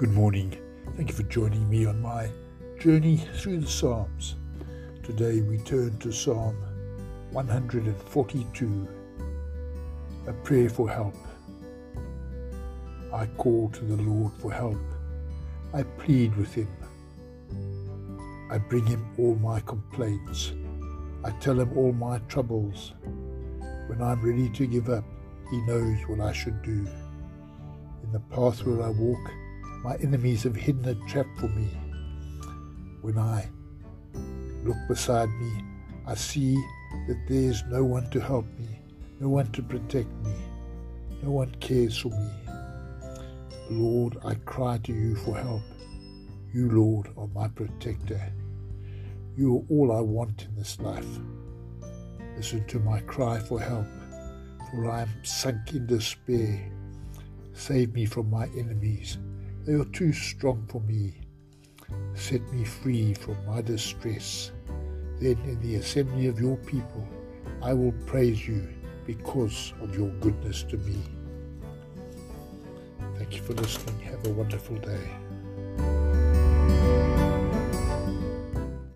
Good morning. Thank you for joining me on my journey through the Psalms. Today we turn to Psalm 142, a prayer for help. I call to the Lord for help. I plead with him. I bring him all my complaints. I tell him all my troubles. When I'm ready to give up, he knows what I should do. In the path where I walk, my enemies have hidden a trap for me. When I look beside me, I see that there's no one to help me, no one to protect me, no one cares for me. Lord, I cry to you for help. You, Lord, are my protector. You are all I want in this life. Listen to my cry for help, for I am sunk in despair. Save me from my enemies they are too strong for me. Set me free from my distress. Then in the assembly of your people, I will praise you because of your goodness to me. Thank you for listening. Have a wonderful day.